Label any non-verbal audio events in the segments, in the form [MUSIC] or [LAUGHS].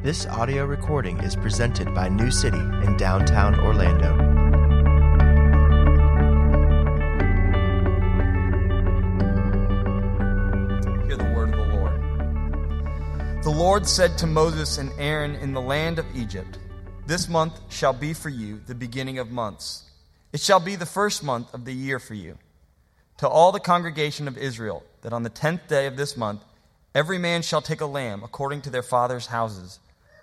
This audio recording is presented by New City in downtown Orlando. Hear the word of the Lord. The Lord said to Moses and Aaron in the land of Egypt, This month shall be for you the beginning of months. It shall be the first month of the year for you. To all the congregation of Israel, that on the tenth day of this month every man shall take a lamb according to their father's houses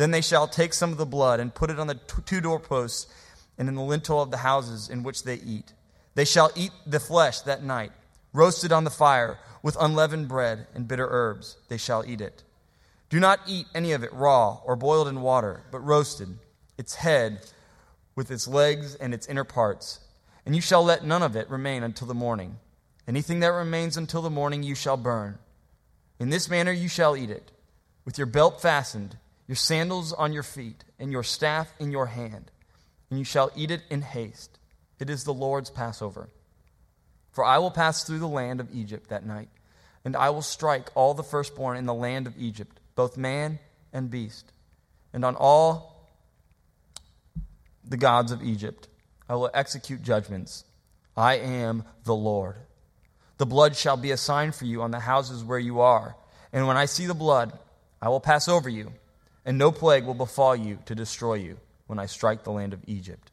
Then they shall take some of the blood and put it on the two doorposts and in the lintel of the houses in which they eat. They shall eat the flesh that night, roasted on the fire, with unleavened bread and bitter herbs. They shall eat it. Do not eat any of it raw or boiled in water, but roasted, its head with its legs and its inner parts. And you shall let none of it remain until the morning. Anything that remains until the morning you shall burn. In this manner you shall eat it, with your belt fastened your sandals on your feet, and your staff in your hand, and you shall eat it in haste. It is the Lord's Passover. For I will pass through the land of Egypt that night, and I will strike all the firstborn in the land of Egypt, both man and beast, and on all the gods of Egypt I will execute judgments. I am the Lord. The blood shall be a sign for you on the houses where you are, and when I see the blood, I will pass over you and no plague will befall you to destroy you when I strike the land of Egypt.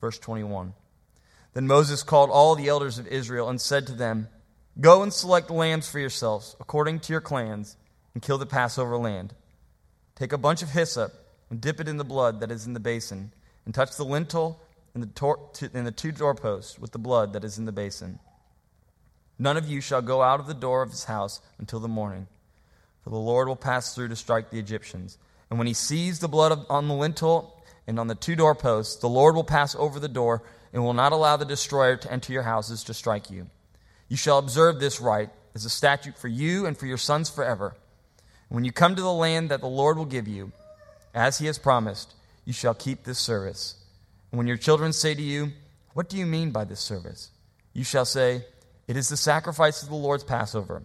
Verse 21. Then Moses called all the elders of Israel and said to them, Go and select lambs for yourselves, according to your clans, and kill the Passover lamb. Take a bunch of hyssop and dip it in the blood that is in the basin, and touch the lintel and the, tor- and the two doorposts with the blood that is in the basin. None of you shall go out of the door of his house until the morning for the Lord will pass through to strike the Egyptians. And when he sees the blood on the lintel and on the two doorposts, the Lord will pass over the door and will not allow the destroyer to enter your houses to strike you. You shall observe this rite as a statute for you and for your sons forever. And when you come to the land that the Lord will give you, as he has promised, you shall keep this service. And when your children say to you, What do you mean by this service? You shall say, It is the sacrifice of the Lord's Passover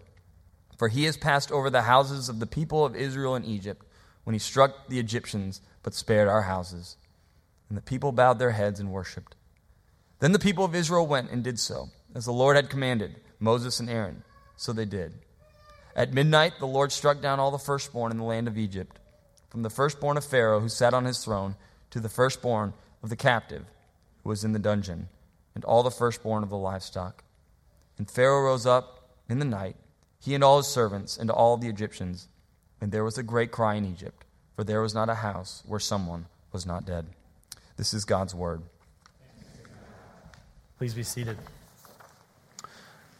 for he has passed over the houses of the people of Israel in Egypt when he struck the Egyptians, but spared our houses. And the people bowed their heads and worshipped. Then the people of Israel went and did so, as the Lord had commanded Moses and Aaron. So they did. At midnight, the Lord struck down all the firstborn in the land of Egypt, from the firstborn of Pharaoh who sat on his throne to the firstborn of the captive who was in the dungeon, and all the firstborn of the livestock. And Pharaoh rose up in the night he and all his servants, and all the Egyptians. And there was a great cry in Egypt, for there was not a house where someone was not dead. This is God's word. Please be seated.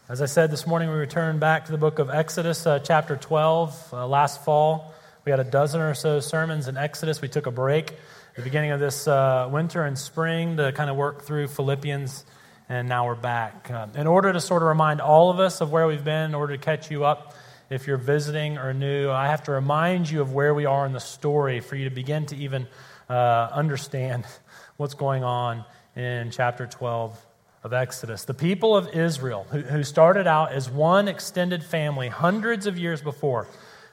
As I said this morning, we returned back to the book of Exodus, uh, chapter 12. Uh, last fall, we had a dozen or so sermons in Exodus. We took a break at the beginning of this uh, winter and spring to kind of work through Philippians and now we're back. Uh, in order to sort of remind all of us of where we've been, in order to catch you up, if you're visiting or new, I have to remind you of where we are in the story for you to begin to even uh, understand [LAUGHS] what's going on in chapter 12 of Exodus. The people of Israel, who, who started out as one extended family hundreds of years before,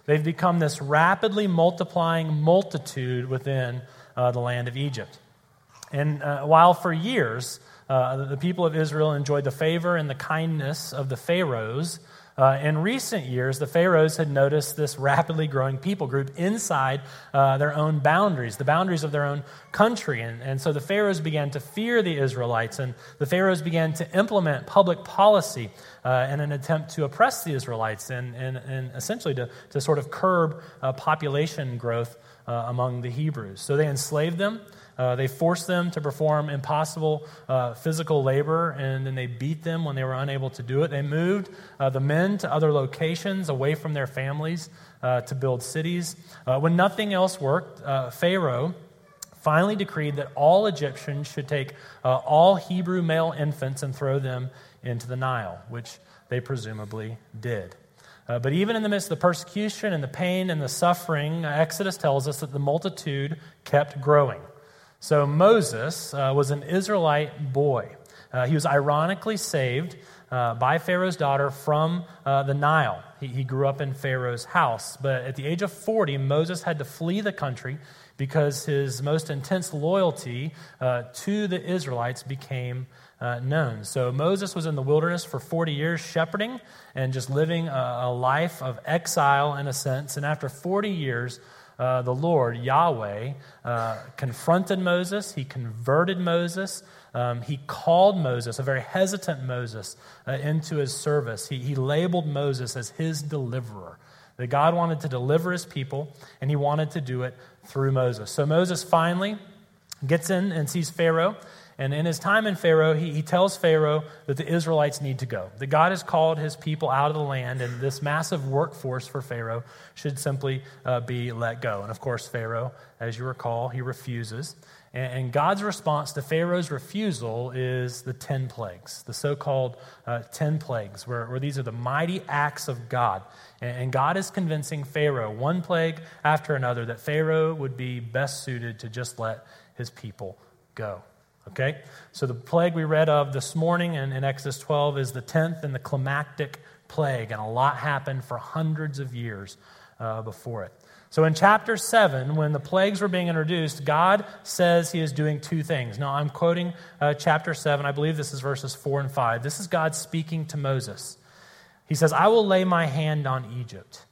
they've become this rapidly multiplying multitude within uh, the land of Egypt. And uh, while for years, uh, the people of Israel enjoyed the favor and the kindness of the pharaohs. Uh, in recent years, the pharaohs had noticed this rapidly growing people group inside uh, their own boundaries, the boundaries of their own country. And, and so the pharaohs began to fear the Israelites, and the pharaohs began to implement public policy uh, in an attempt to oppress the Israelites and, and, and essentially to, to sort of curb uh, population growth uh, among the Hebrews. So they enslaved them. Uh, they forced them to perform impossible uh, physical labor, and then they beat them when they were unable to do it. They moved uh, the men to other locations away from their families uh, to build cities. Uh, when nothing else worked, uh, Pharaoh finally decreed that all Egyptians should take all Hebrew male infants and throw them into the Nile, which they presumably did. Uh, but even in the midst of the persecution and the pain and the suffering, Exodus tells us that the multitude kept growing. So Moses uh, was an Israelite boy. Uh, he was ironically saved uh, by Pharaoh's daughter from uh, the Nile. He, he grew up in Pharaoh's house. But at the age of 40, Moses had to flee the country because his most intense loyalty to the Israelites became uh, known. So Moses was in the wilderness for 40 years, shepherding and just living a, a life of exile in a sense. And after 40 years, uh, the Lord, Yahweh, uh, confronted Moses. He converted Moses. Um, he called Moses, a very hesitant Moses, uh, into his service. He, he labeled Moses as his deliverer. That God wanted to deliver his people, and he wanted to do it through Moses. So Moses finally gets in and sees Pharaoh. And in his time in Pharaoh, he, he tells Pharaoh that the Israelites need to go. That God has called his people out of the land, and this massive workforce for Pharaoh should simply uh, be let go. And of course, Pharaoh, as you recall, he refuses. And, and God's response to Pharaoh's refusal is the 10 plagues, the so called uh, 10 plagues, where, where these are the mighty acts of God. And, and God is convincing Pharaoh, one plague after another, that Pharaoh would be best suited to just let his people go. Okay? So the plague we read of this morning in, in Exodus 12 is the 10th and the climactic plague, and a lot happened for hundreds of years uh, before it. So in chapter 7, when the plagues were being introduced, God says he is doing two things. Now I'm quoting uh, chapter 7. I believe this is verses 4 and 5. This is God speaking to Moses. He says, I will lay my hand on Egypt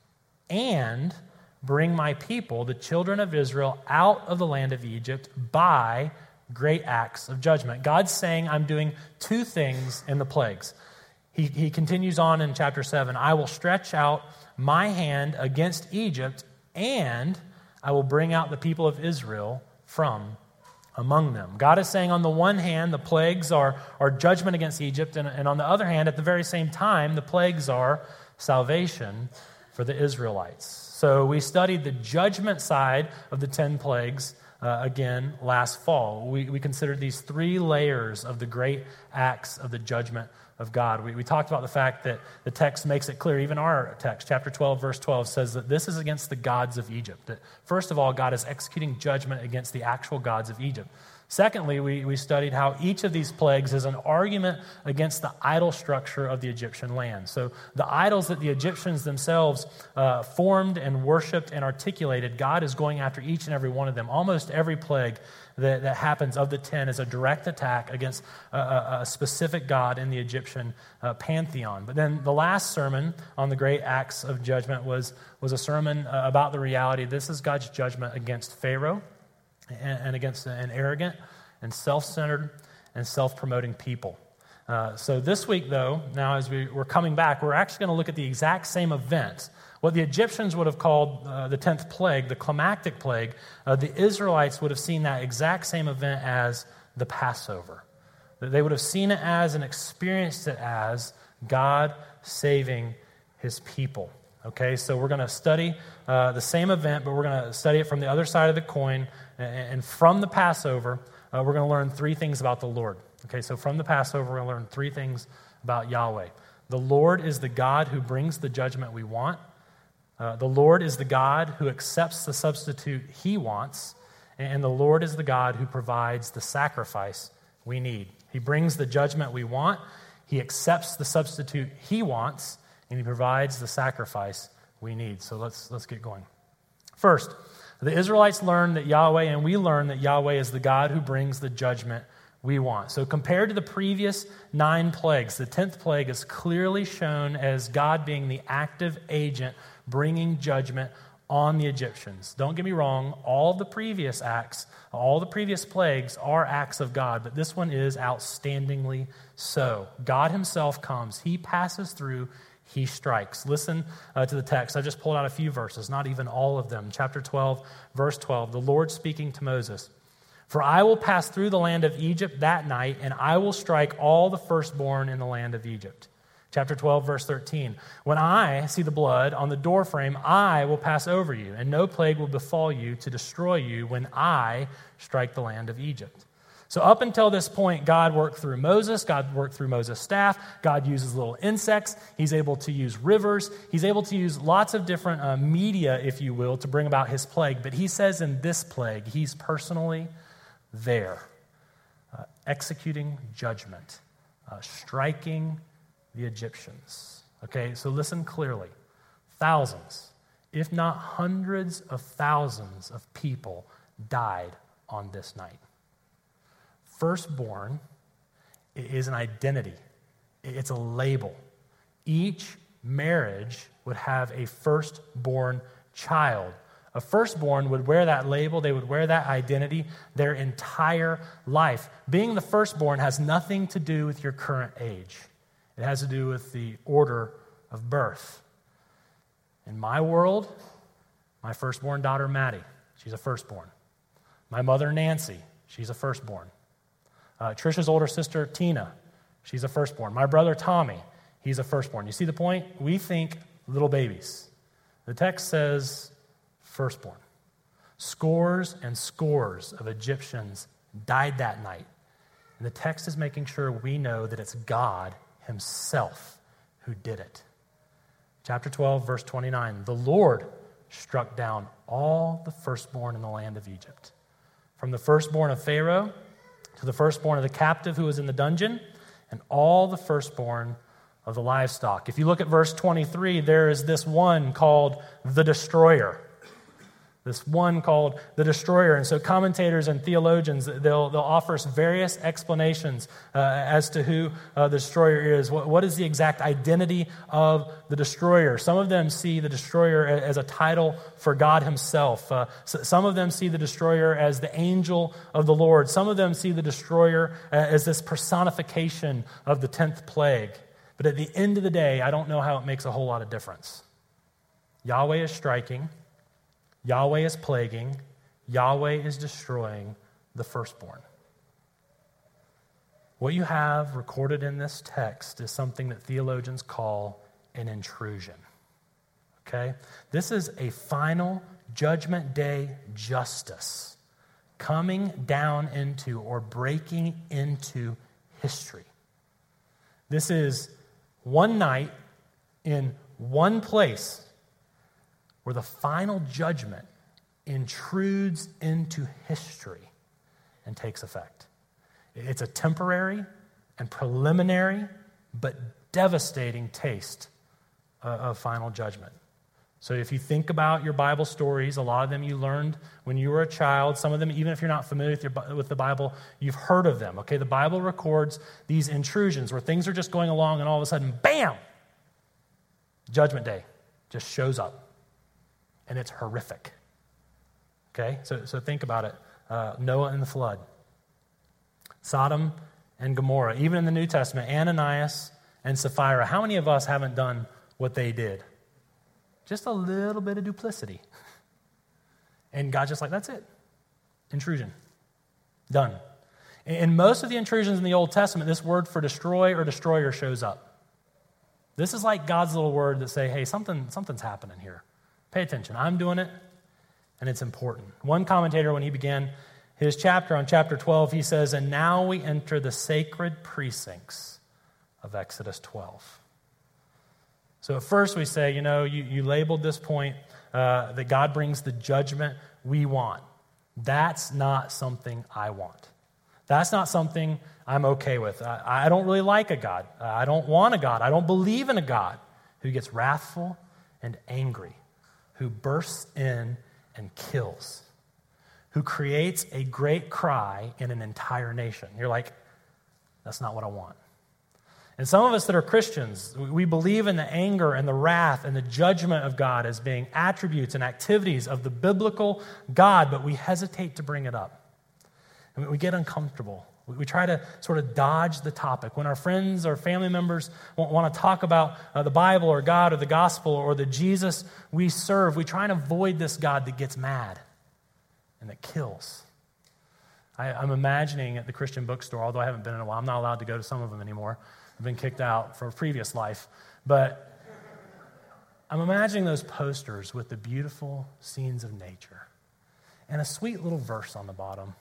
and bring my people, the children of Israel, out of the land of Egypt by great acts of judgment. God's saying, I'm doing two things in the plagues. He, he continues on in chapter 7 I will stretch out my hand against Egypt, and I will bring out the people of Israel from among them. God is saying, on the one hand, the plagues are, are judgment against Egypt, and, and on the other hand, at the very same time, the plagues are salvation for the Israelites. So we studied the judgment side of the 10 plagues uh, again last fall. We, we considered these three layers of the great acts of the judgment of God. We, we talked about the fact that the text makes it clear, even our text, chapter 12, verse 12, says that this is against the gods of Egypt. That, first of all, God is executing judgment against the actual gods of Egypt. Secondly, we, we studied how each of these plagues is an argument against the idol structure of the Egyptian land. So, the idols that the Egyptians themselves uh, formed and worshiped and articulated, God is going after each and every one of them. Almost every plague that, that happens of the ten is a direct attack against a, a, a specific God in the Egyptian uh, pantheon. But then the last sermon on the great acts of judgment was, was a sermon uh, about the reality this is God's judgment against Pharaoh and, and against an arrogant and self centered and self promoting people. Uh, so this week, though, now as we, we're coming back, we're actually going to look at the exact same event. What the Egyptians would have called uh, the 10th plague, the climactic plague, uh, the Israelites would have seen that exact same event as the Passover. They would have seen it as and experienced it as God saving his people. Okay, so we're going to study uh, the same event, but we're going to study it from the other side of the coin. And from the Passover, uh, we're going to learn three things about the Lord. Okay, so from the Passover, we're going to learn three things about Yahweh. The Lord is the God who brings the judgment we want. Uh, the Lord is the God who accepts the substitute he wants. And the Lord is the God who provides the sacrifice we need. He brings the judgment we want, he accepts the substitute he wants, and he provides the sacrifice we need. So let's, let's get going. First, the Israelites learned that Yahweh, and we learn that Yahweh is the God who brings the judgment we want. So, compared to the previous nine plagues, the tenth plague is clearly shown as God being the active agent bringing judgment on the Egyptians. Don't get me wrong, all the previous acts, all the previous plagues are acts of God, but this one is outstandingly so. God Himself comes, He passes through, he strikes. Listen uh, to the text. I just pulled out a few verses, not even all of them. Chapter 12, verse 12. The Lord speaking to Moses For I will pass through the land of Egypt that night, and I will strike all the firstborn in the land of Egypt Chapter 12, verse 13. When I see the blood on the doorframe, I will pass over you, and no plague will befall you to destroy you when I strike the land of Egypt. So, up until this point, God worked through Moses. God worked through Moses' staff. God uses little insects. He's able to use rivers. He's able to use lots of different uh, media, if you will, to bring about his plague. But he says in this plague, he's personally there, uh, executing judgment, uh, striking the Egyptians. Okay, so listen clearly. Thousands, if not hundreds of thousands of people died on this night firstborn is an identity, it's a label. Each marriage would have a firstborn child. A firstborn would wear that label, they would wear that identity their entire life. Being the firstborn has nothing to do with your current age, it has to do with the order of birth. In my world, my firstborn daughter, Maddie, she's a firstborn. My mother, Nancy, she's a firstborn. Uh, Trisha's older sister, Tina, she's a firstborn. My brother, Tommy, he's a firstborn. You see the point? We think little babies. The text says firstborn. Scores and scores of Egyptians died that night. And the text is making sure we know that it's God Himself who did it. Chapter 12, verse 29 The Lord struck down all the firstborn in the land of Egypt, from the firstborn of Pharaoh to the firstborn of the captive who was in the dungeon, and all the firstborn of the livestock. If you look at verse 23, there is this one called the destroyer this one called the destroyer. And so commentators and theologians, they'll, they'll offer us various explanations uh, as to who uh, the destroyer is. What, what is the exact identity of the destroyer? Some of them see the destroyer as a title for God himself. Uh, some of them see the destroyer as the angel of the Lord. Some of them see the destroyer uh, as this personification of the 10th plague. But at the end of the day, I don't know how it makes a whole lot of difference. Yahweh is striking. Yahweh is plaguing, Yahweh is destroying the firstborn. What you have recorded in this text is something that theologians call an intrusion. Okay? This is a final judgment day justice coming down into or breaking into history. This is one night in one place where the final judgment intrudes into history and takes effect. It's a temporary and preliminary but devastating taste of final judgment. So, if you think about your Bible stories, a lot of them you learned when you were a child. Some of them, even if you're not familiar with, your, with the Bible, you've heard of them. Okay, the Bible records these intrusions where things are just going along and all of a sudden, bam, Judgment Day just shows up and it's horrific. Okay? So, so think about it uh, Noah and the flood, Sodom and Gomorrah, even in the New Testament, Ananias and Sapphira. How many of us haven't done what they did? Just a little bit of duplicity. [LAUGHS] And God's just like, that's it. Intrusion. Done. In most of the intrusions in the Old Testament, this word for destroy or destroyer shows up. This is like God's little word that say, hey, something, something's happening here. Pay attention. I'm doing it, and it's important. One commentator, when he began his chapter on chapter 12, he says, And now we enter the sacred precincts of Exodus 12. So at first we say, you know, you, you labeled this point uh, that God brings the judgment we want. That's not something I want. That's not something I'm okay with. I, I don't really like a God. I don't want a God. I don't believe in a God who gets wrathful and angry who bursts in and kills, who creates a great cry in an entire nation. You're like, that's not what I want. And some of us that are Christians, we believe in the anger and the wrath and the judgment of God as being attributes and activities of the biblical God, but we hesitate to bring it up. And we get uncomfortable. We try to sort of dodge the topic. When our friends or family members want to talk about uh, the Bible or God or the gospel or the Jesus we serve, we try and avoid this God that gets mad and that kills. I, I'm imagining at the Christian bookstore, although I haven't been in a while, I'm not allowed to go to some of them anymore. I've been kicked out for a previous life. But I'm imagining those posters with the beautiful scenes of nature and a sweet little verse on the bottom.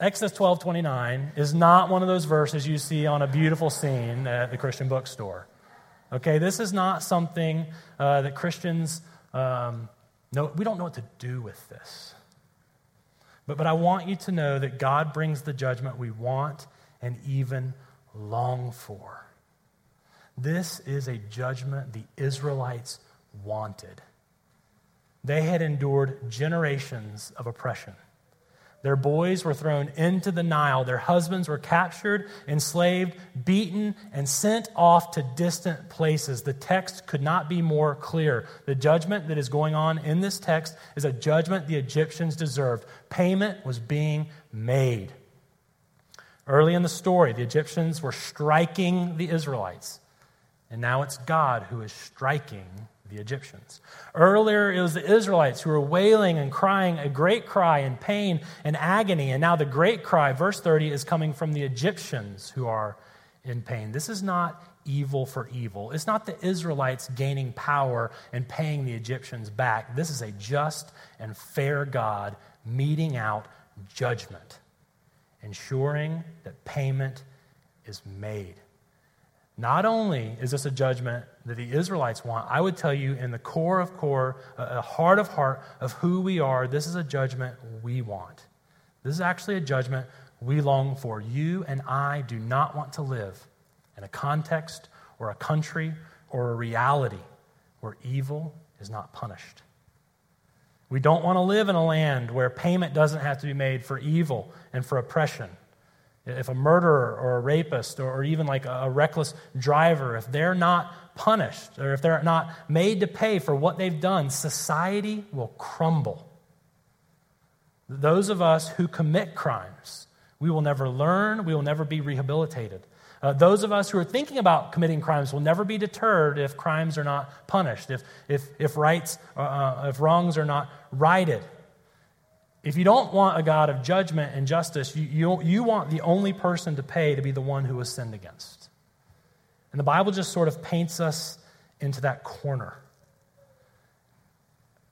Exodus 12 29 is not one of those verses you see on a beautiful scene at the Christian bookstore. Okay, this is not something uh, that Christians um, know. We don't know what to do with this. But, but I want you to know that God brings the judgment we want and even long for. This is a judgment the Israelites wanted. They had endured generations of oppression. Their boys were thrown into the Nile. Their husbands were captured, enslaved, beaten, and sent off to distant places. The text could not be more clear. The judgment that is going on in this text is a judgment the Egyptians deserved. Payment was being made. Early in the story, the Egyptians were striking the Israelites, and now it's God who is striking the Egyptians. Earlier, it was the Israelites who were wailing and crying a great cry in pain and agony. And now the great cry, verse 30, is coming from the Egyptians who are in pain. This is not evil for evil. It's not the Israelites gaining power and paying the Egyptians back. This is a just and fair God meting out judgment, ensuring that payment is made. Not only is this a judgment that the Israelites want, I would tell you in the core of core, a heart of heart of who we are, this is a judgment we want. This is actually a judgment we long for. You and I do not want to live in a context or a country or a reality where evil is not punished. We don't want to live in a land where payment doesn't have to be made for evil and for oppression. If a murderer or a rapist or even like a reckless driver, if they're not punished or if they're not made to pay for what they've done, society will crumble. Those of us who commit crimes, we will never learn, we will never be rehabilitated. Uh, those of us who are thinking about committing crimes will never be deterred if crimes are not punished, if, if, if rights, uh, uh if wrongs are not righted. If you don't want a God of judgment and justice, you, you, you want the only person to pay to be the one who was sinned against. And the Bible just sort of paints us into that corner.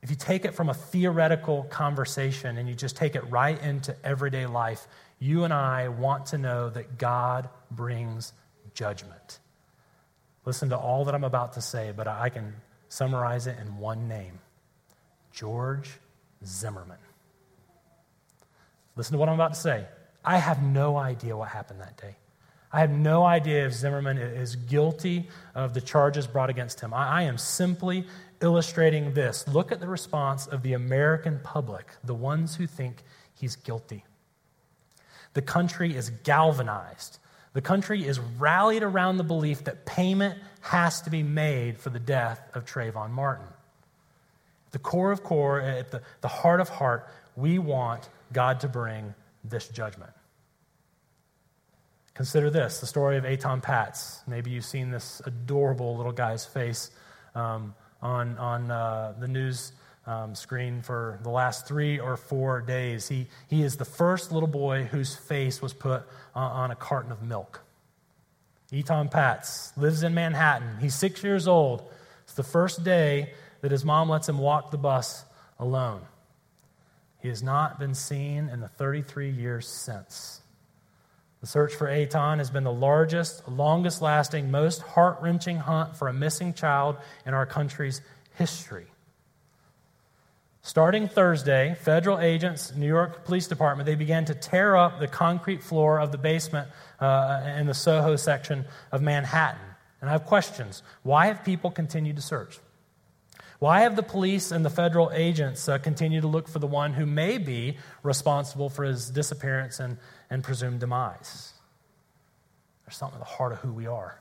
If you take it from a theoretical conversation and you just take it right into everyday life, you and I want to know that God brings judgment. Listen to all that I'm about to say, but I can summarize it in one name George Zimmerman. Listen to what I'm about to say. I have no idea what happened that day. I have no idea if Zimmerman is guilty of the charges brought against him. I, am simply illustrating this. Look at the response of the American public, the ones who think he's guilty. The country is galvanized. The country is rallied around the belief that payment has to be made for the death of Trayvon Martin. At the core of core, at the, the heart of heart, we want God to bring this judgment. Consider this the story of Etan Patz. Maybe you've seen this adorable little guy's face um, on, on uh, the news um, screen for the last three or four days. He, he is the first little boy whose face was put on, a carton of milk. Etan Patz lives in Manhattan. He's six years old. It's the first day that his mom lets him walk the bus alone. He has not been seen in the 33 years since. The search for Etan has been the largest, longest lasting, most heart wrenching hunt for a missing child in our country's history. Starting Thursday, federal agents, New York Police Department, they began to tear up the concrete floor of the basement uh, in the Soho section of Manhattan. And I have questions. Why have people continued to search? Why have the police and the federal agents uh, continued to look for the one who may be responsible for his disappearance and, and presumed demise? There's something at the heart of who we are.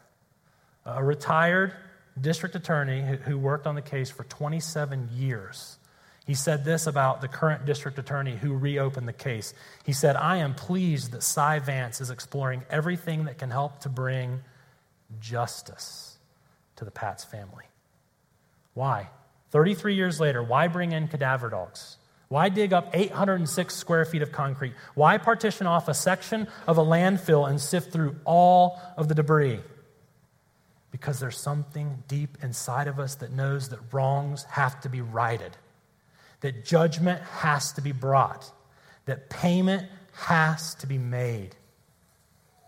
A retired district attorney who, worked on the case for 27 years. He said this about the current district attorney who reopened the case. He said, I am pleased that Cy Vance is exploring everything that can help to bring justice to the Patz family. Why? 33 years later, why bring in cadaver dogs? Why dig up 806 square feet of concrete? Why partition off a section of a landfill and sift through all of the debris? Because there's something deep inside of us that knows that wrongs have to be righted, that judgment has to be brought, that payment has to be made.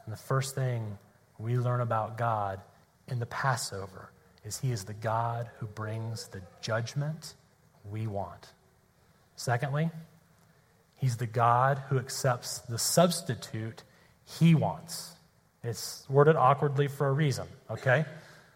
And the first thing we learn about God in the Passover is He is the God who brings the judgment we want. Secondly, He's the God who accepts the substitute He wants. It's worded awkwardly for a reason, okay?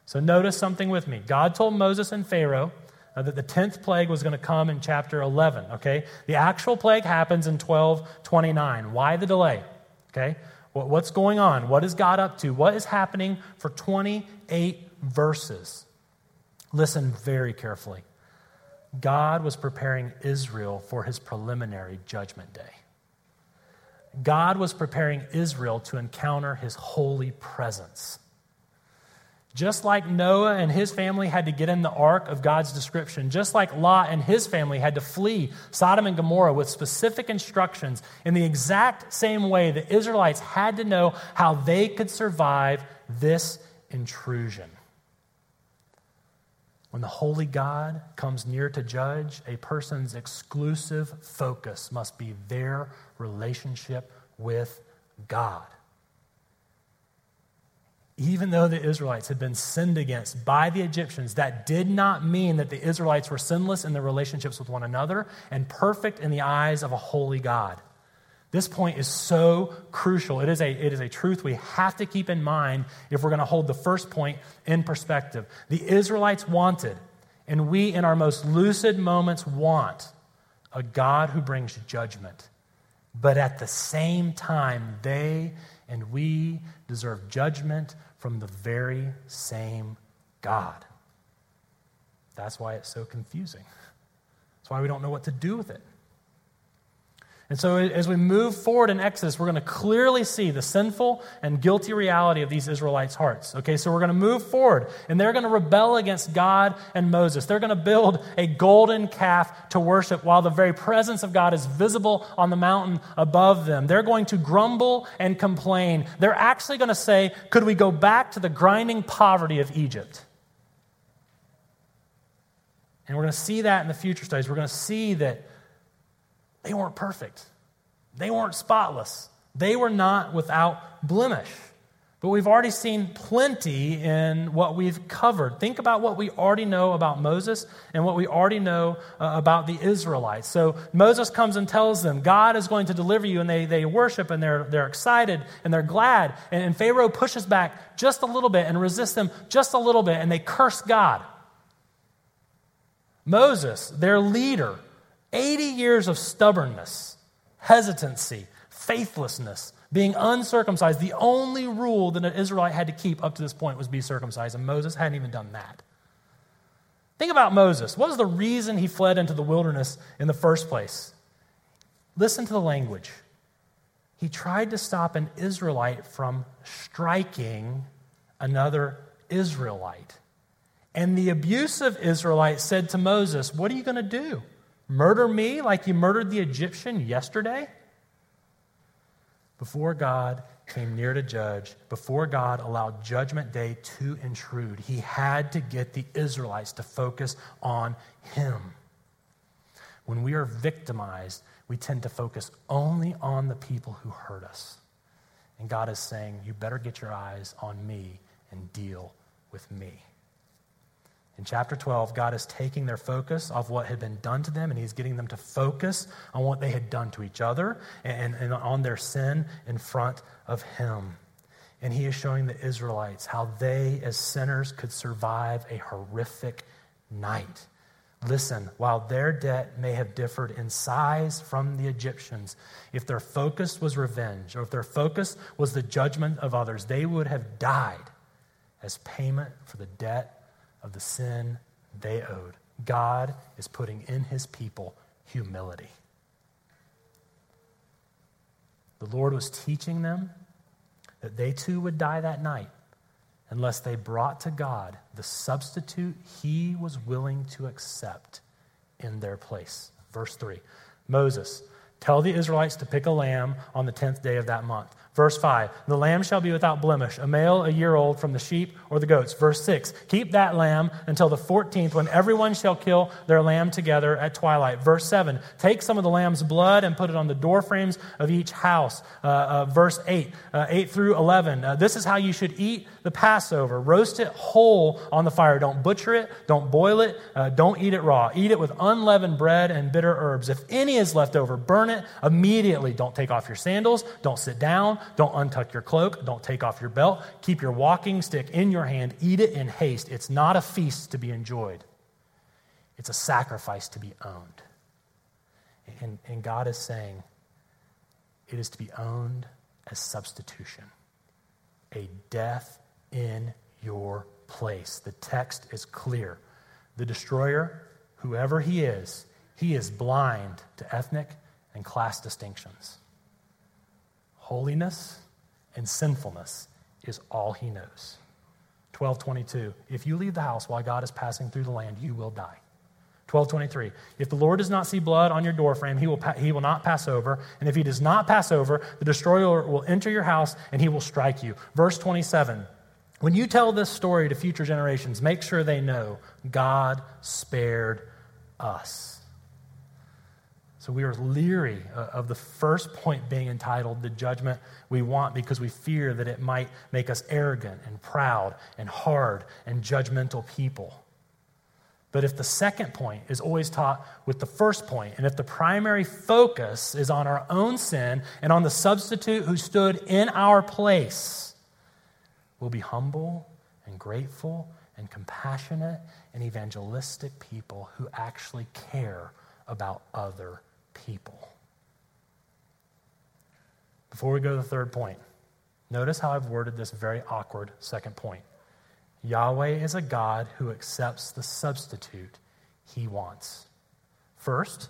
So notice something with me. God told Moses and Pharaoh uh, that the 10th plague was going to come in chapter 11, okay? The actual plague happens in 1229. Why the delay? Okay? What's going on? What is God up to? What is happening for 28 verses? Listen very carefully. God was preparing Israel for his preliminary judgment day. God was preparing Israel to encounter his holy presence. Just like Noah and his family had to get in the ark of God's description, just like Lot and his family had to flee Sodom and Gomorrah with specific instructions, in the exact same way, the Israelites had to know how they could survive this intrusion. When the holy God comes near to judge, a person's exclusive focus must be their relationship with God even though the Israelites had been sinned against by the Egyptians, that did not mean that the Israelites were sinless in their relationships with one another and perfect in the eyes of a holy God. This point is so crucial. It is a, it is a truth we have to keep in mind if we're going to hold the first point in perspective. The Israelites wanted, and we in our most lucid moments want, a God who brings judgment. But at the same time, they and we deserve judgment from the very same God. That's why it's so confusing. That's why we don't know what to do with it. And so, as we move forward in Exodus, we're going to clearly see the sinful and guilty reality of these Israelites' hearts. Okay, so we're going to move forward, and they're going to rebel against God and Moses. They're going to build a golden calf to worship while the very presence of God is visible on the mountain above them. They're going to grumble and complain. They're actually going to say, Could we go back to the grinding poverty of Egypt? And we're going to see that in the future studies. We're going to see that they weren't perfect, they weren't spotless, they were not without blemish. But we've already seen plenty in what we've covered. Think about what we already know about Moses and what we already know uh, about the Israelites. So Moses comes and tells them, God is going to deliver you, and they, they worship and they're, they're excited and they're glad. And, and Pharaoh pushes back just a little bit and resists them just a little bit, and they curse God. Moses, their leader, 80 years of stubbornness, hesitancy, faithlessness, being uncircumcised. The only rule that an Israelite had to keep up to this point was be circumcised, and Moses hadn't even done that. Think about Moses. What was the reason he fled into the wilderness in the first place? Listen to the language. He tried to stop an Israelite from striking another Israelite. And the abusive Israelite said to Moses, What are you going to do? Murder me like you murdered the Egyptian yesterday? Before God came near to judge, before God allowed Judgment Day to intrude, he had to get the Israelites to focus on him. When we are victimized, we tend to focus only on the people who hurt us. And God is saying, You better get your eyes on me and deal with me. In chapter 12, God is taking their focus off what had been done to them, and He's getting them to focus on what they had done to each other and, and on their sin in front of Him. And He is showing the Israelites how they, as sinners, could survive a horrific night. Listen, while their debt may have differed in size from the Egyptians, if their focus was revenge or if their focus was the judgment of others, they would have died as payment for the debt of the sin they owed. God is putting in his people humility. The Lord was teaching them that they too would die that night unless they brought to God the substitute he was willing to accept in their place. Verse 3 Moses, tell the Israelites to pick a lamb on the tenth day of that month. Verse 5 The lamb shall be without blemish, a male a year old from the sheep or the goats. Verse 6 Keep that lamb until the 14th, when everyone shall kill their lamb together at twilight. Verse 7 Take some of the lamb's blood and put it on the doorframes of each house. Uh, uh, verse 8, uh, 8 through 11. Uh, this is how you should eat the Passover. Roast it whole on the fire. Don't butcher it, don't boil it, uh, don't eat it raw. Eat it with unleavened bread and bitter herbs. If any is left over, burn it immediately. Don't take off your sandals, don't sit down. Don't untuck your cloak. Don't take off your belt. Keep your walking stick in your hand. Eat it in haste. It's not a feast to be enjoyed, it's a sacrifice to be owned. And, and God is saying it is to be owned as substitution, a death in your place. The text is clear. The destroyer, whoever he is, he is blind to ethnic and class distinctions. Holiness and sinfulness is all he knows. 1222. If you leave the house while God is passing through the land, you will die. 1223. If the Lord does not see blood on your doorframe, he will, pa- he will not pass over. And if he does not pass over, the destroyer will enter your house and he will strike you. Verse 27. When you tell this story to future generations, make sure they know God spared us. So we are leery uh, of the first point being entitled the judgment we want because we fear that it might make us arrogant and proud and hard and judgmental people. But if the second point is always taught with the first point, and if the primary focus is on our own sin and on the substitute who stood in our place, we'll be humble and grateful and compassionate and evangelistic people who actually care about other people. Before we go to the third point, notice how I've worded this very awkward second point. Yahweh is a God who accepts the substitute he wants. First,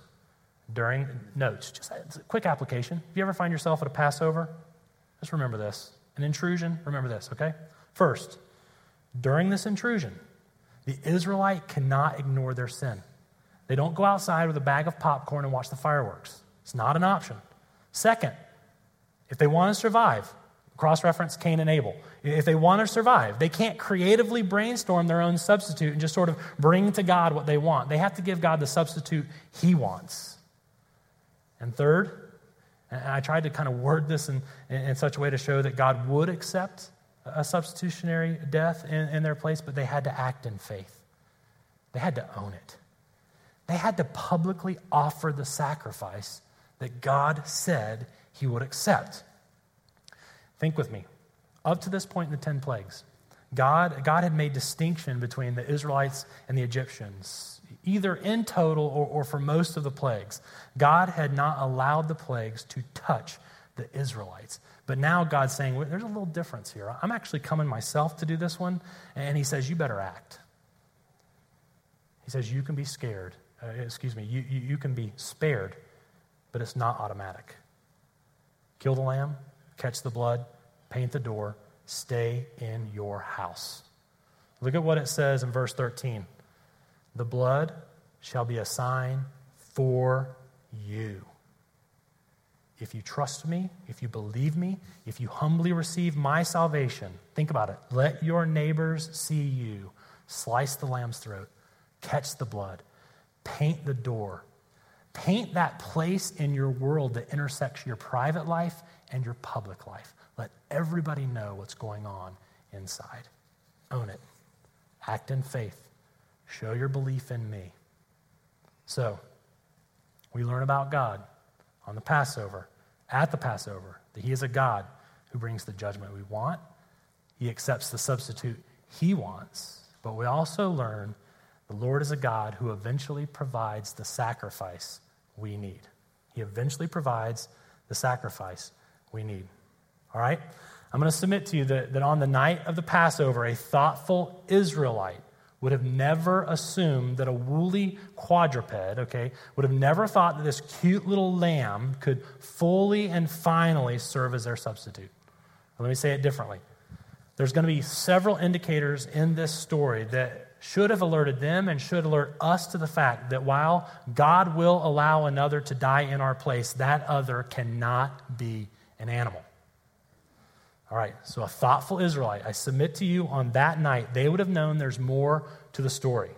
during notes, just a quick application. If you ever find yourself at a Passover, just remember this. An intrusion, remember this, okay? First, during this intrusion, the Israelite cannot ignore their sin. They don't go outside with a bag of popcorn and watch the fireworks. It's not an option. Second, if they want to survive, cross reference Cain and Abel. If they want to survive, they can't creatively brainstorm their own substitute and just sort of bring to God what they want. They have to give God the substitute he wants. And third, and I tried to kind of word this in, in such a way to show that God would accept a substitutionary death in, in their place, but they had to act in faith. They had to own it. They had to publicly offer the sacrifice that God said he would accept. Think with me. Up to this point in the 10 plagues, God, God had made distinction between the Israelites and the Egyptians, either in total or, or for most of the plagues. God had not allowed the plagues to touch the Israelites. But now God's saying, well, there's a little difference here. I'm actually coming myself to do this one. And he says, you better act. He says, you can be scared, uh, excuse me, you, you, you can be spared, but it's not automatic. Kill the lamb, catch the blood, paint the door, stay in your house. Look at what it says in verse 13. The blood shall be a sign for you. If you trust me, if you believe me, if you humbly receive my salvation, think about it. Let your neighbors see you slice the lamb's throat, catch the blood, Paint the door. Paint that place in your world that intersects your private life and your public life. Let everybody know what's going on inside. Own it. Act in faith. Show your belief in me. So, we learn about God on the Passover, at the Passover, that He is a God who brings the judgment we want. He accepts the substitute He wants. But we also learn the Lord is a God who eventually provides the sacrifice we need. He eventually provides the sacrifice we need. All right? I'm going to submit to you that, that on the night of the Passover, a thoughtful Israelite would have never assumed that a woolly quadruped, okay, would have never thought that this cute little lamb could fully and finally serve as their substitute. Let me say it differently. There's going to be several indicators in this story that should have alerted them and should alert us to the fact that while God will allow another to die in our place, that other cannot be an animal. All right, so a thoughtful Israelite, I submit to you on that night, they would have known there's more to the story.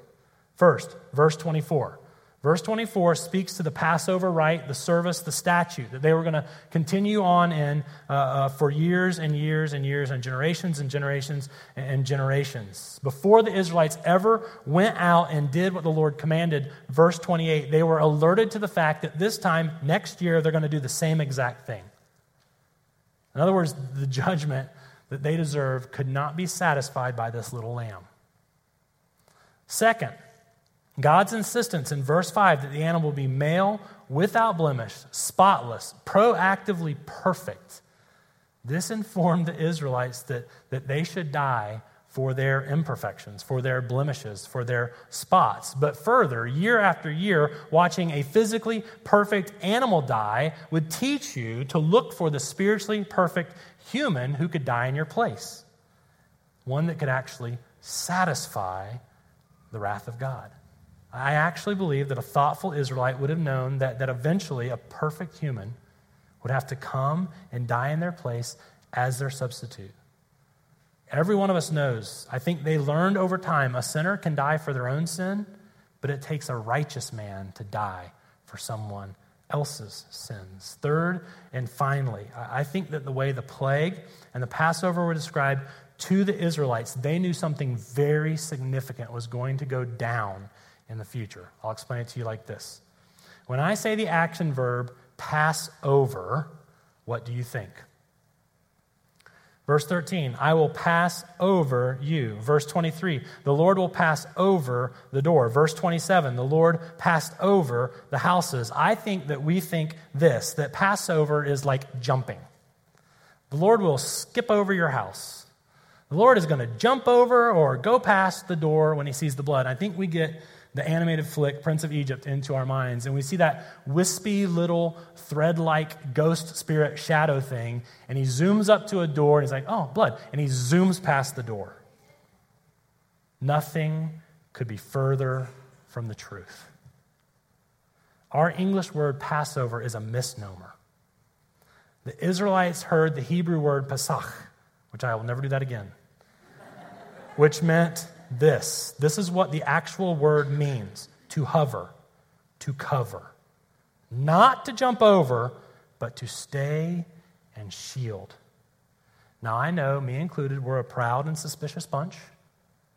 First, verse 24. Verse 24 speaks to the Passover rite, the service, the statute that they were going to continue on in uh, uh, for years and years and years and generations and generations and generations. Before the Israelites ever went out and did what the Lord commanded, verse 28, they were alerted to the fact that this time, next year, they're going to do the same exact thing. In other words, the judgment that they deserve could not be satisfied by this little lamb. Second, God's insistence in verse 5 that the animal be male, without blemish, spotless, proactively perfect. This informed the Israelites that, that they should die for their imperfections, for their blemishes, for their spots. But further, year after year, watching a physically perfect animal die would teach you to look for the spiritually perfect human who could die in your place, one that could actually satisfy the wrath of God. I actually believe that a thoughtful Israelite would have known that, that eventually a perfect human would have to come and die in their place as their substitute. Every one of us knows, I think they learned over time, a sinner can die for their own sin, but it takes a righteous man to die for someone else's sins. Third and finally, I think that the way the plague and the Passover were described to the Israelites, they knew something very significant was going to go down in the future. I'll explain it to you like this. When I say the action verb pass over, what do you think? Verse 13, I will pass over you. Verse 23, the Lord will pass over the door. Verse 27, the Lord passed over the houses. I think that we think this that Passover is like jumping. The Lord will skip over your house. The Lord is going to jump over or go past the door when he sees the blood. I think we get the animated flick Prince of Egypt into our minds. And we see that wispy little thread like ghost spirit shadow thing. And he zooms up to a door and he's like, oh, blood. And he zooms past the door. Nothing could be further from the truth. Our English word Passover is a misnomer. The Israelites heard the Hebrew word Pesach, which I will never do that again, which meant this. This is what the actual word means to hover, to cover. Not to jump over, but to stay and shield. Now, I know, me included, we're a proud and suspicious bunch.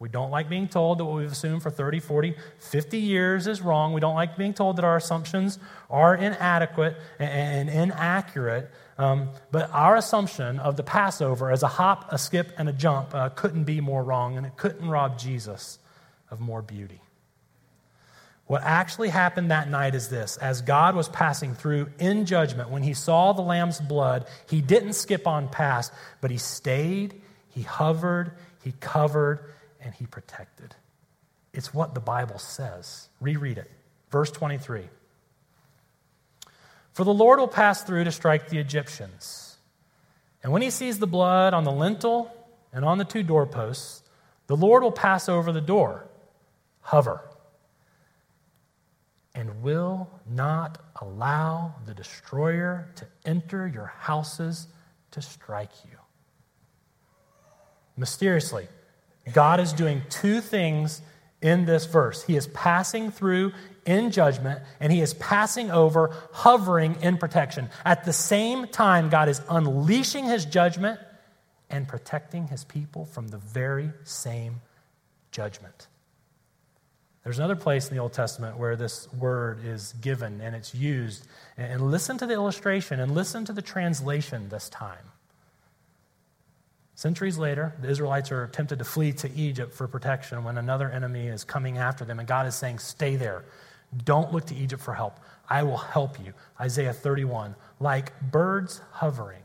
We don't like being told that what we've assumed for 30, 40, 50 years is wrong. We don't like being told that our assumptions are inadequate and inaccurate. Um, but our assumption of the Passover as a hop, a skip, and a jump uh, couldn't be more wrong, and it couldn't rob Jesus of more beauty. What actually happened that night is this as God was passing through in judgment, when he saw the lamb's blood, he didn't skip on past, but he stayed, he hovered, he covered, and he protected. It's what the Bible says. Reread it. Verse 23. For the Lord will pass through to strike the Egyptians. And when he sees the blood on the lintel and on the two doorposts, the Lord will pass over the door, hover, and will not allow the destroyer to enter your houses to strike you. Mysteriously, God is doing two things in this verse. He is passing through in judgment, and he is passing over, hovering in protection. At the same time, God is unleashing his judgment and protecting his people from the very same judgment. There's another place in the Old Testament where this word is given and it's used. And listen to the illustration and listen to the translation this time. Centuries later, the Israelites are tempted to flee to Egypt for protection when another enemy is coming after them, and God is saying, Stay there. Don't look to Egypt for help. I will help you. Isaiah 31. Like birds hovering,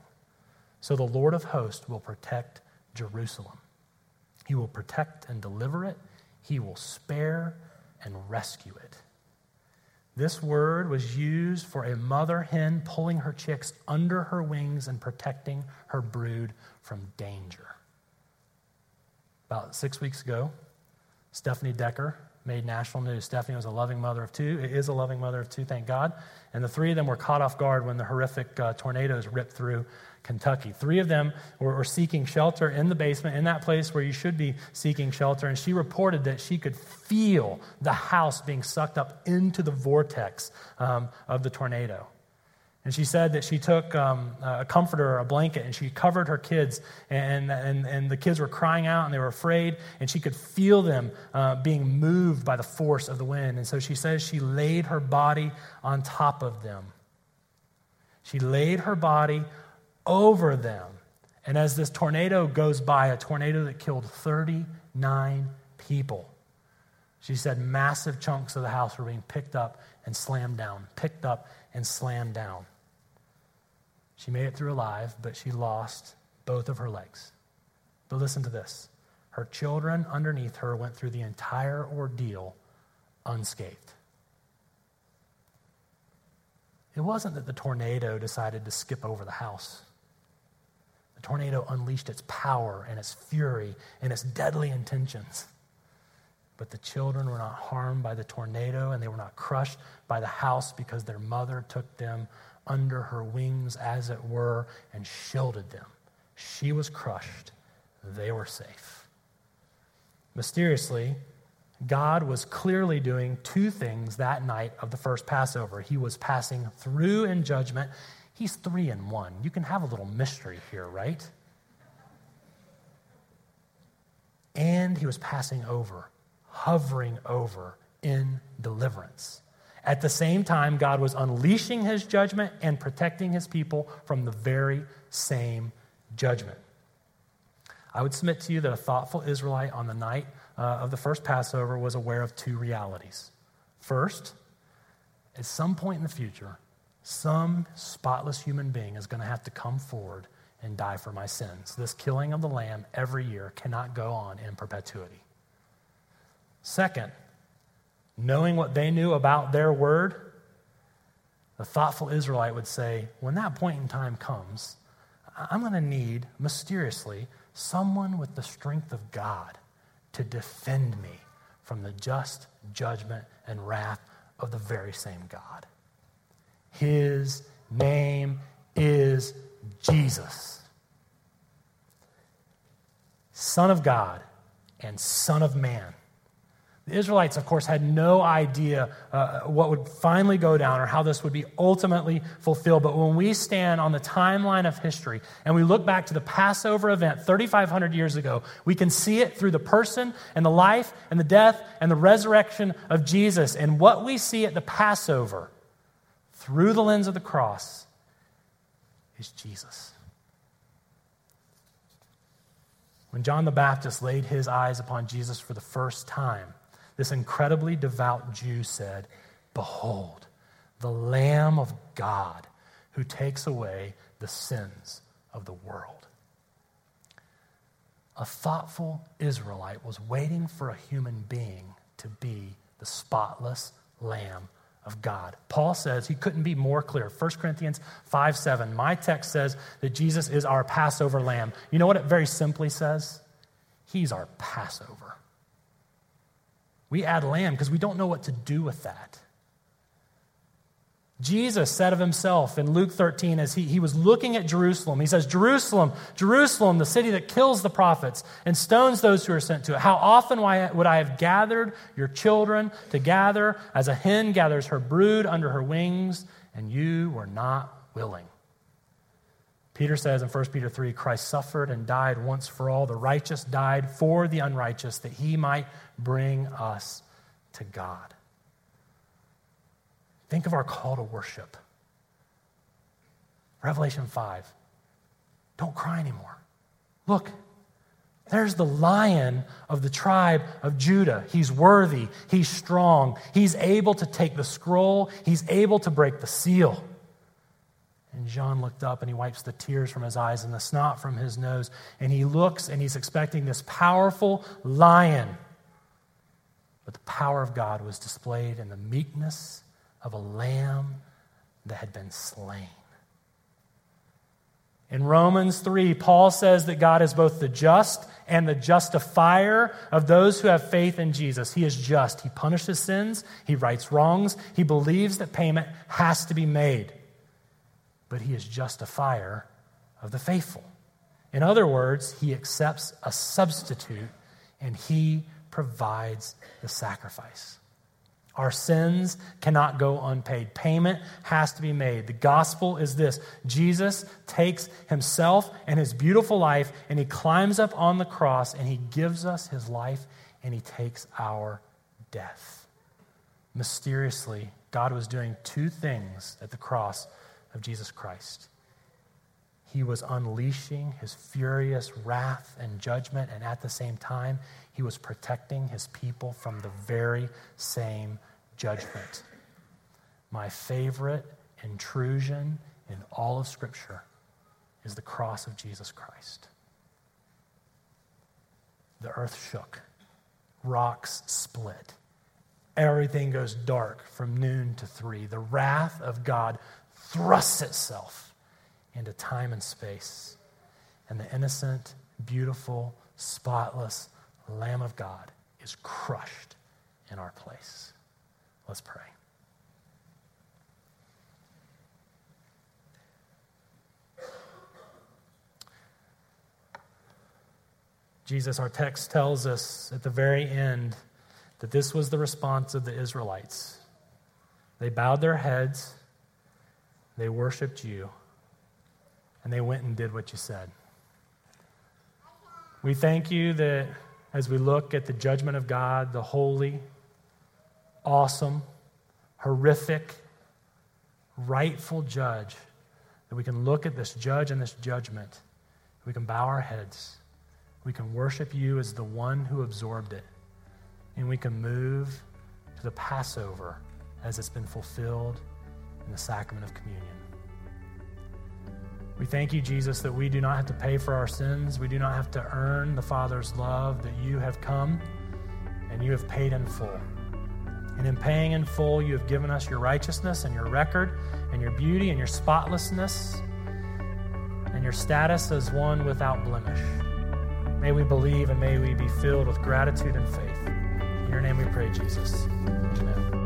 so the Lord of hosts will protect Jerusalem. He will protect and deliver it, He will spare and rescue it. This word was used for a mother hen pulling her chicks under her wings and protecting her brood from danger. About six weeks ago, Stephanie Decker made national news. Stephanie was a loving mother of two, is a loving mother of two, thank God. And the three of them were caught off guard when the horrific uh, tornadoes ripped through Kentucky. Three of them were, were, seeking shelter in the basement, in that place where you should be seeking shelter. And she reported that she could feel the house being sucked up into the vortex um, of the tornado. And she said that she took um, a comforter or a blanket and she covered her kids, and, and, and the kids were crying out and they were afraid, and she could feel them uh, being moved by the force of the wind. And so she says she laid her body on top of them. She laid her body over them. And as this tornado goes by, a tornado that killed 39 people, she said massive chunks of the house were being picked up and slammed down, picked up and slammed down. She made it through alive, but she lost both of her legs. But listen to this her children underneath her went through the entire ordeal unscathed. It wasn't that the tornado decided to skip over the house The tornado unleashed its power and its fury and its deadly intentions. But the children were not harmed by the tornado and they were not crushed by the house because their mother took them under her wings, as it were, and shielded them. She was crushed, they were safe. Mysteriously, God was clearly doing two things that night of the first Passover. He was passing through in judgment, He's three in one. You can have a little mystery here, right? And he was passing over, hovering over in deliverance. At the same time, God was unleashing his judgment and protecting his people from the very same judgment. I would submit to you that a thoughtful Israelite on the night uh, of the first Passover was aware of two realities. First, at some point in the future, some spotless human being is going to have to come forward and die for my sins. This killing of the lamb every year cannot go on in perpetuity. Second, knowing what they knew about their word, the thoughtful Israelite would say, when that point in time comes, I'm going to need, mysteriously, someone with the strength of God to defend me from the just judgment and wrath of the very same God. His name is Jesus, Son of God and Son of Man. The Israelites, of course, had no idea uh, what would finally go down or how this would be ultimately fulfilled. But when we stand on the timeline of history and we look back to the Passover event 3,500 years ago, we can see it through the person and the life and the death and the resurrection of Jesus. And what we see at the Passover through the lens of the cross is Jesus. When John the Baptist laid his eyes upon Jesus for the first time, this incredibly devout Jew said, Behold, the Lamb of God who takes away the sins of the world. A thoughtful Israelite was waiting for a human being to be the spotless Lamb of God. Paul says he couldn't be more clear. 1 Corinthians 5 7. My text says that Jesus is our Passover lamb. You know what it very simply says? He's our Passover. We add lamb because we don't know what to do with that. Jesus said of himself in Luke 13 as he, he was looking at Jerusalem, he says, Jerusalem, Jerusalem, the city that kills the prophets and stones those who are sent to it. How often would I have gathered your children to gather as a hen gathers her brood under her wings, and you were not willing? Peter says in 1 Peter 3 Christ suffered and died once for all. The righteous died for the unrighteous that he might bring us to God. Think of our call to worship. Revelation 5. Don't cry anymore. Look, there's the lion of the tribe of Judah. He's worthy, he's strong, he's able to take the scroll, he's able to break the seal. And John looked up and he wipes the tears from his eyes and the snot from his nose. And he looks and he's expecting this powerful lion. But the power of God was displayed in the meekness of a lamb that had been slain. In Romans 3, Paul says that God is both the just and the justifier of those who have faith in Jesus. He is just. He punishes sins, he rights wrongs, he believes that payment has to be made. But he is justifier of the faithful. In other words, he accepts a substitute and he provides the sacrifice. Our sins cannot go unpaid. Payment has to be made. The gospel is this Jesus takes himself and his beautiful life, and he climbs up on the cross, and he gives us his life, and he takes our death. Mysteriously, God was doing two things at the cross of Jesus Christ. He was unleashing his furious wrath and judgment, and at the same time, he was protecting his people from the very same judgment. My favorite intrusion in all of Scripture is the cross of Jesus Christ. The earth shook, rocks split, everything goes dark from noon to three. The wrath of God thrusts itself into time and space, and the innocent, beautiful, spotless Lamb of God is crushed in our place. Let's pray. Jesus, our text tells us at the very end that this was the response of the Israelites. They bowed their heads, they worshiped you, and they went and did what you said. We thank you that as we look at the judgment of God, the holy, awesome, horrific, rightful judge, that we can look at this judge and this judgment. We can bow our heads. We can worship you as the one who absorbed it. And we can move to the Passover as it's been fulfilled in the sacrament of communion. We thank you, Jesus, that we do not have to pay for our sins. We do not have to earn the Father's love, that you have come and you have paid in full. And in paying in full, you have given us your righteousness and your record and your beauty and your spotlessness and your status as one without blemish. May we believe and may we be filled with gratitude and faith. In your name we pray, Jesus. Amen.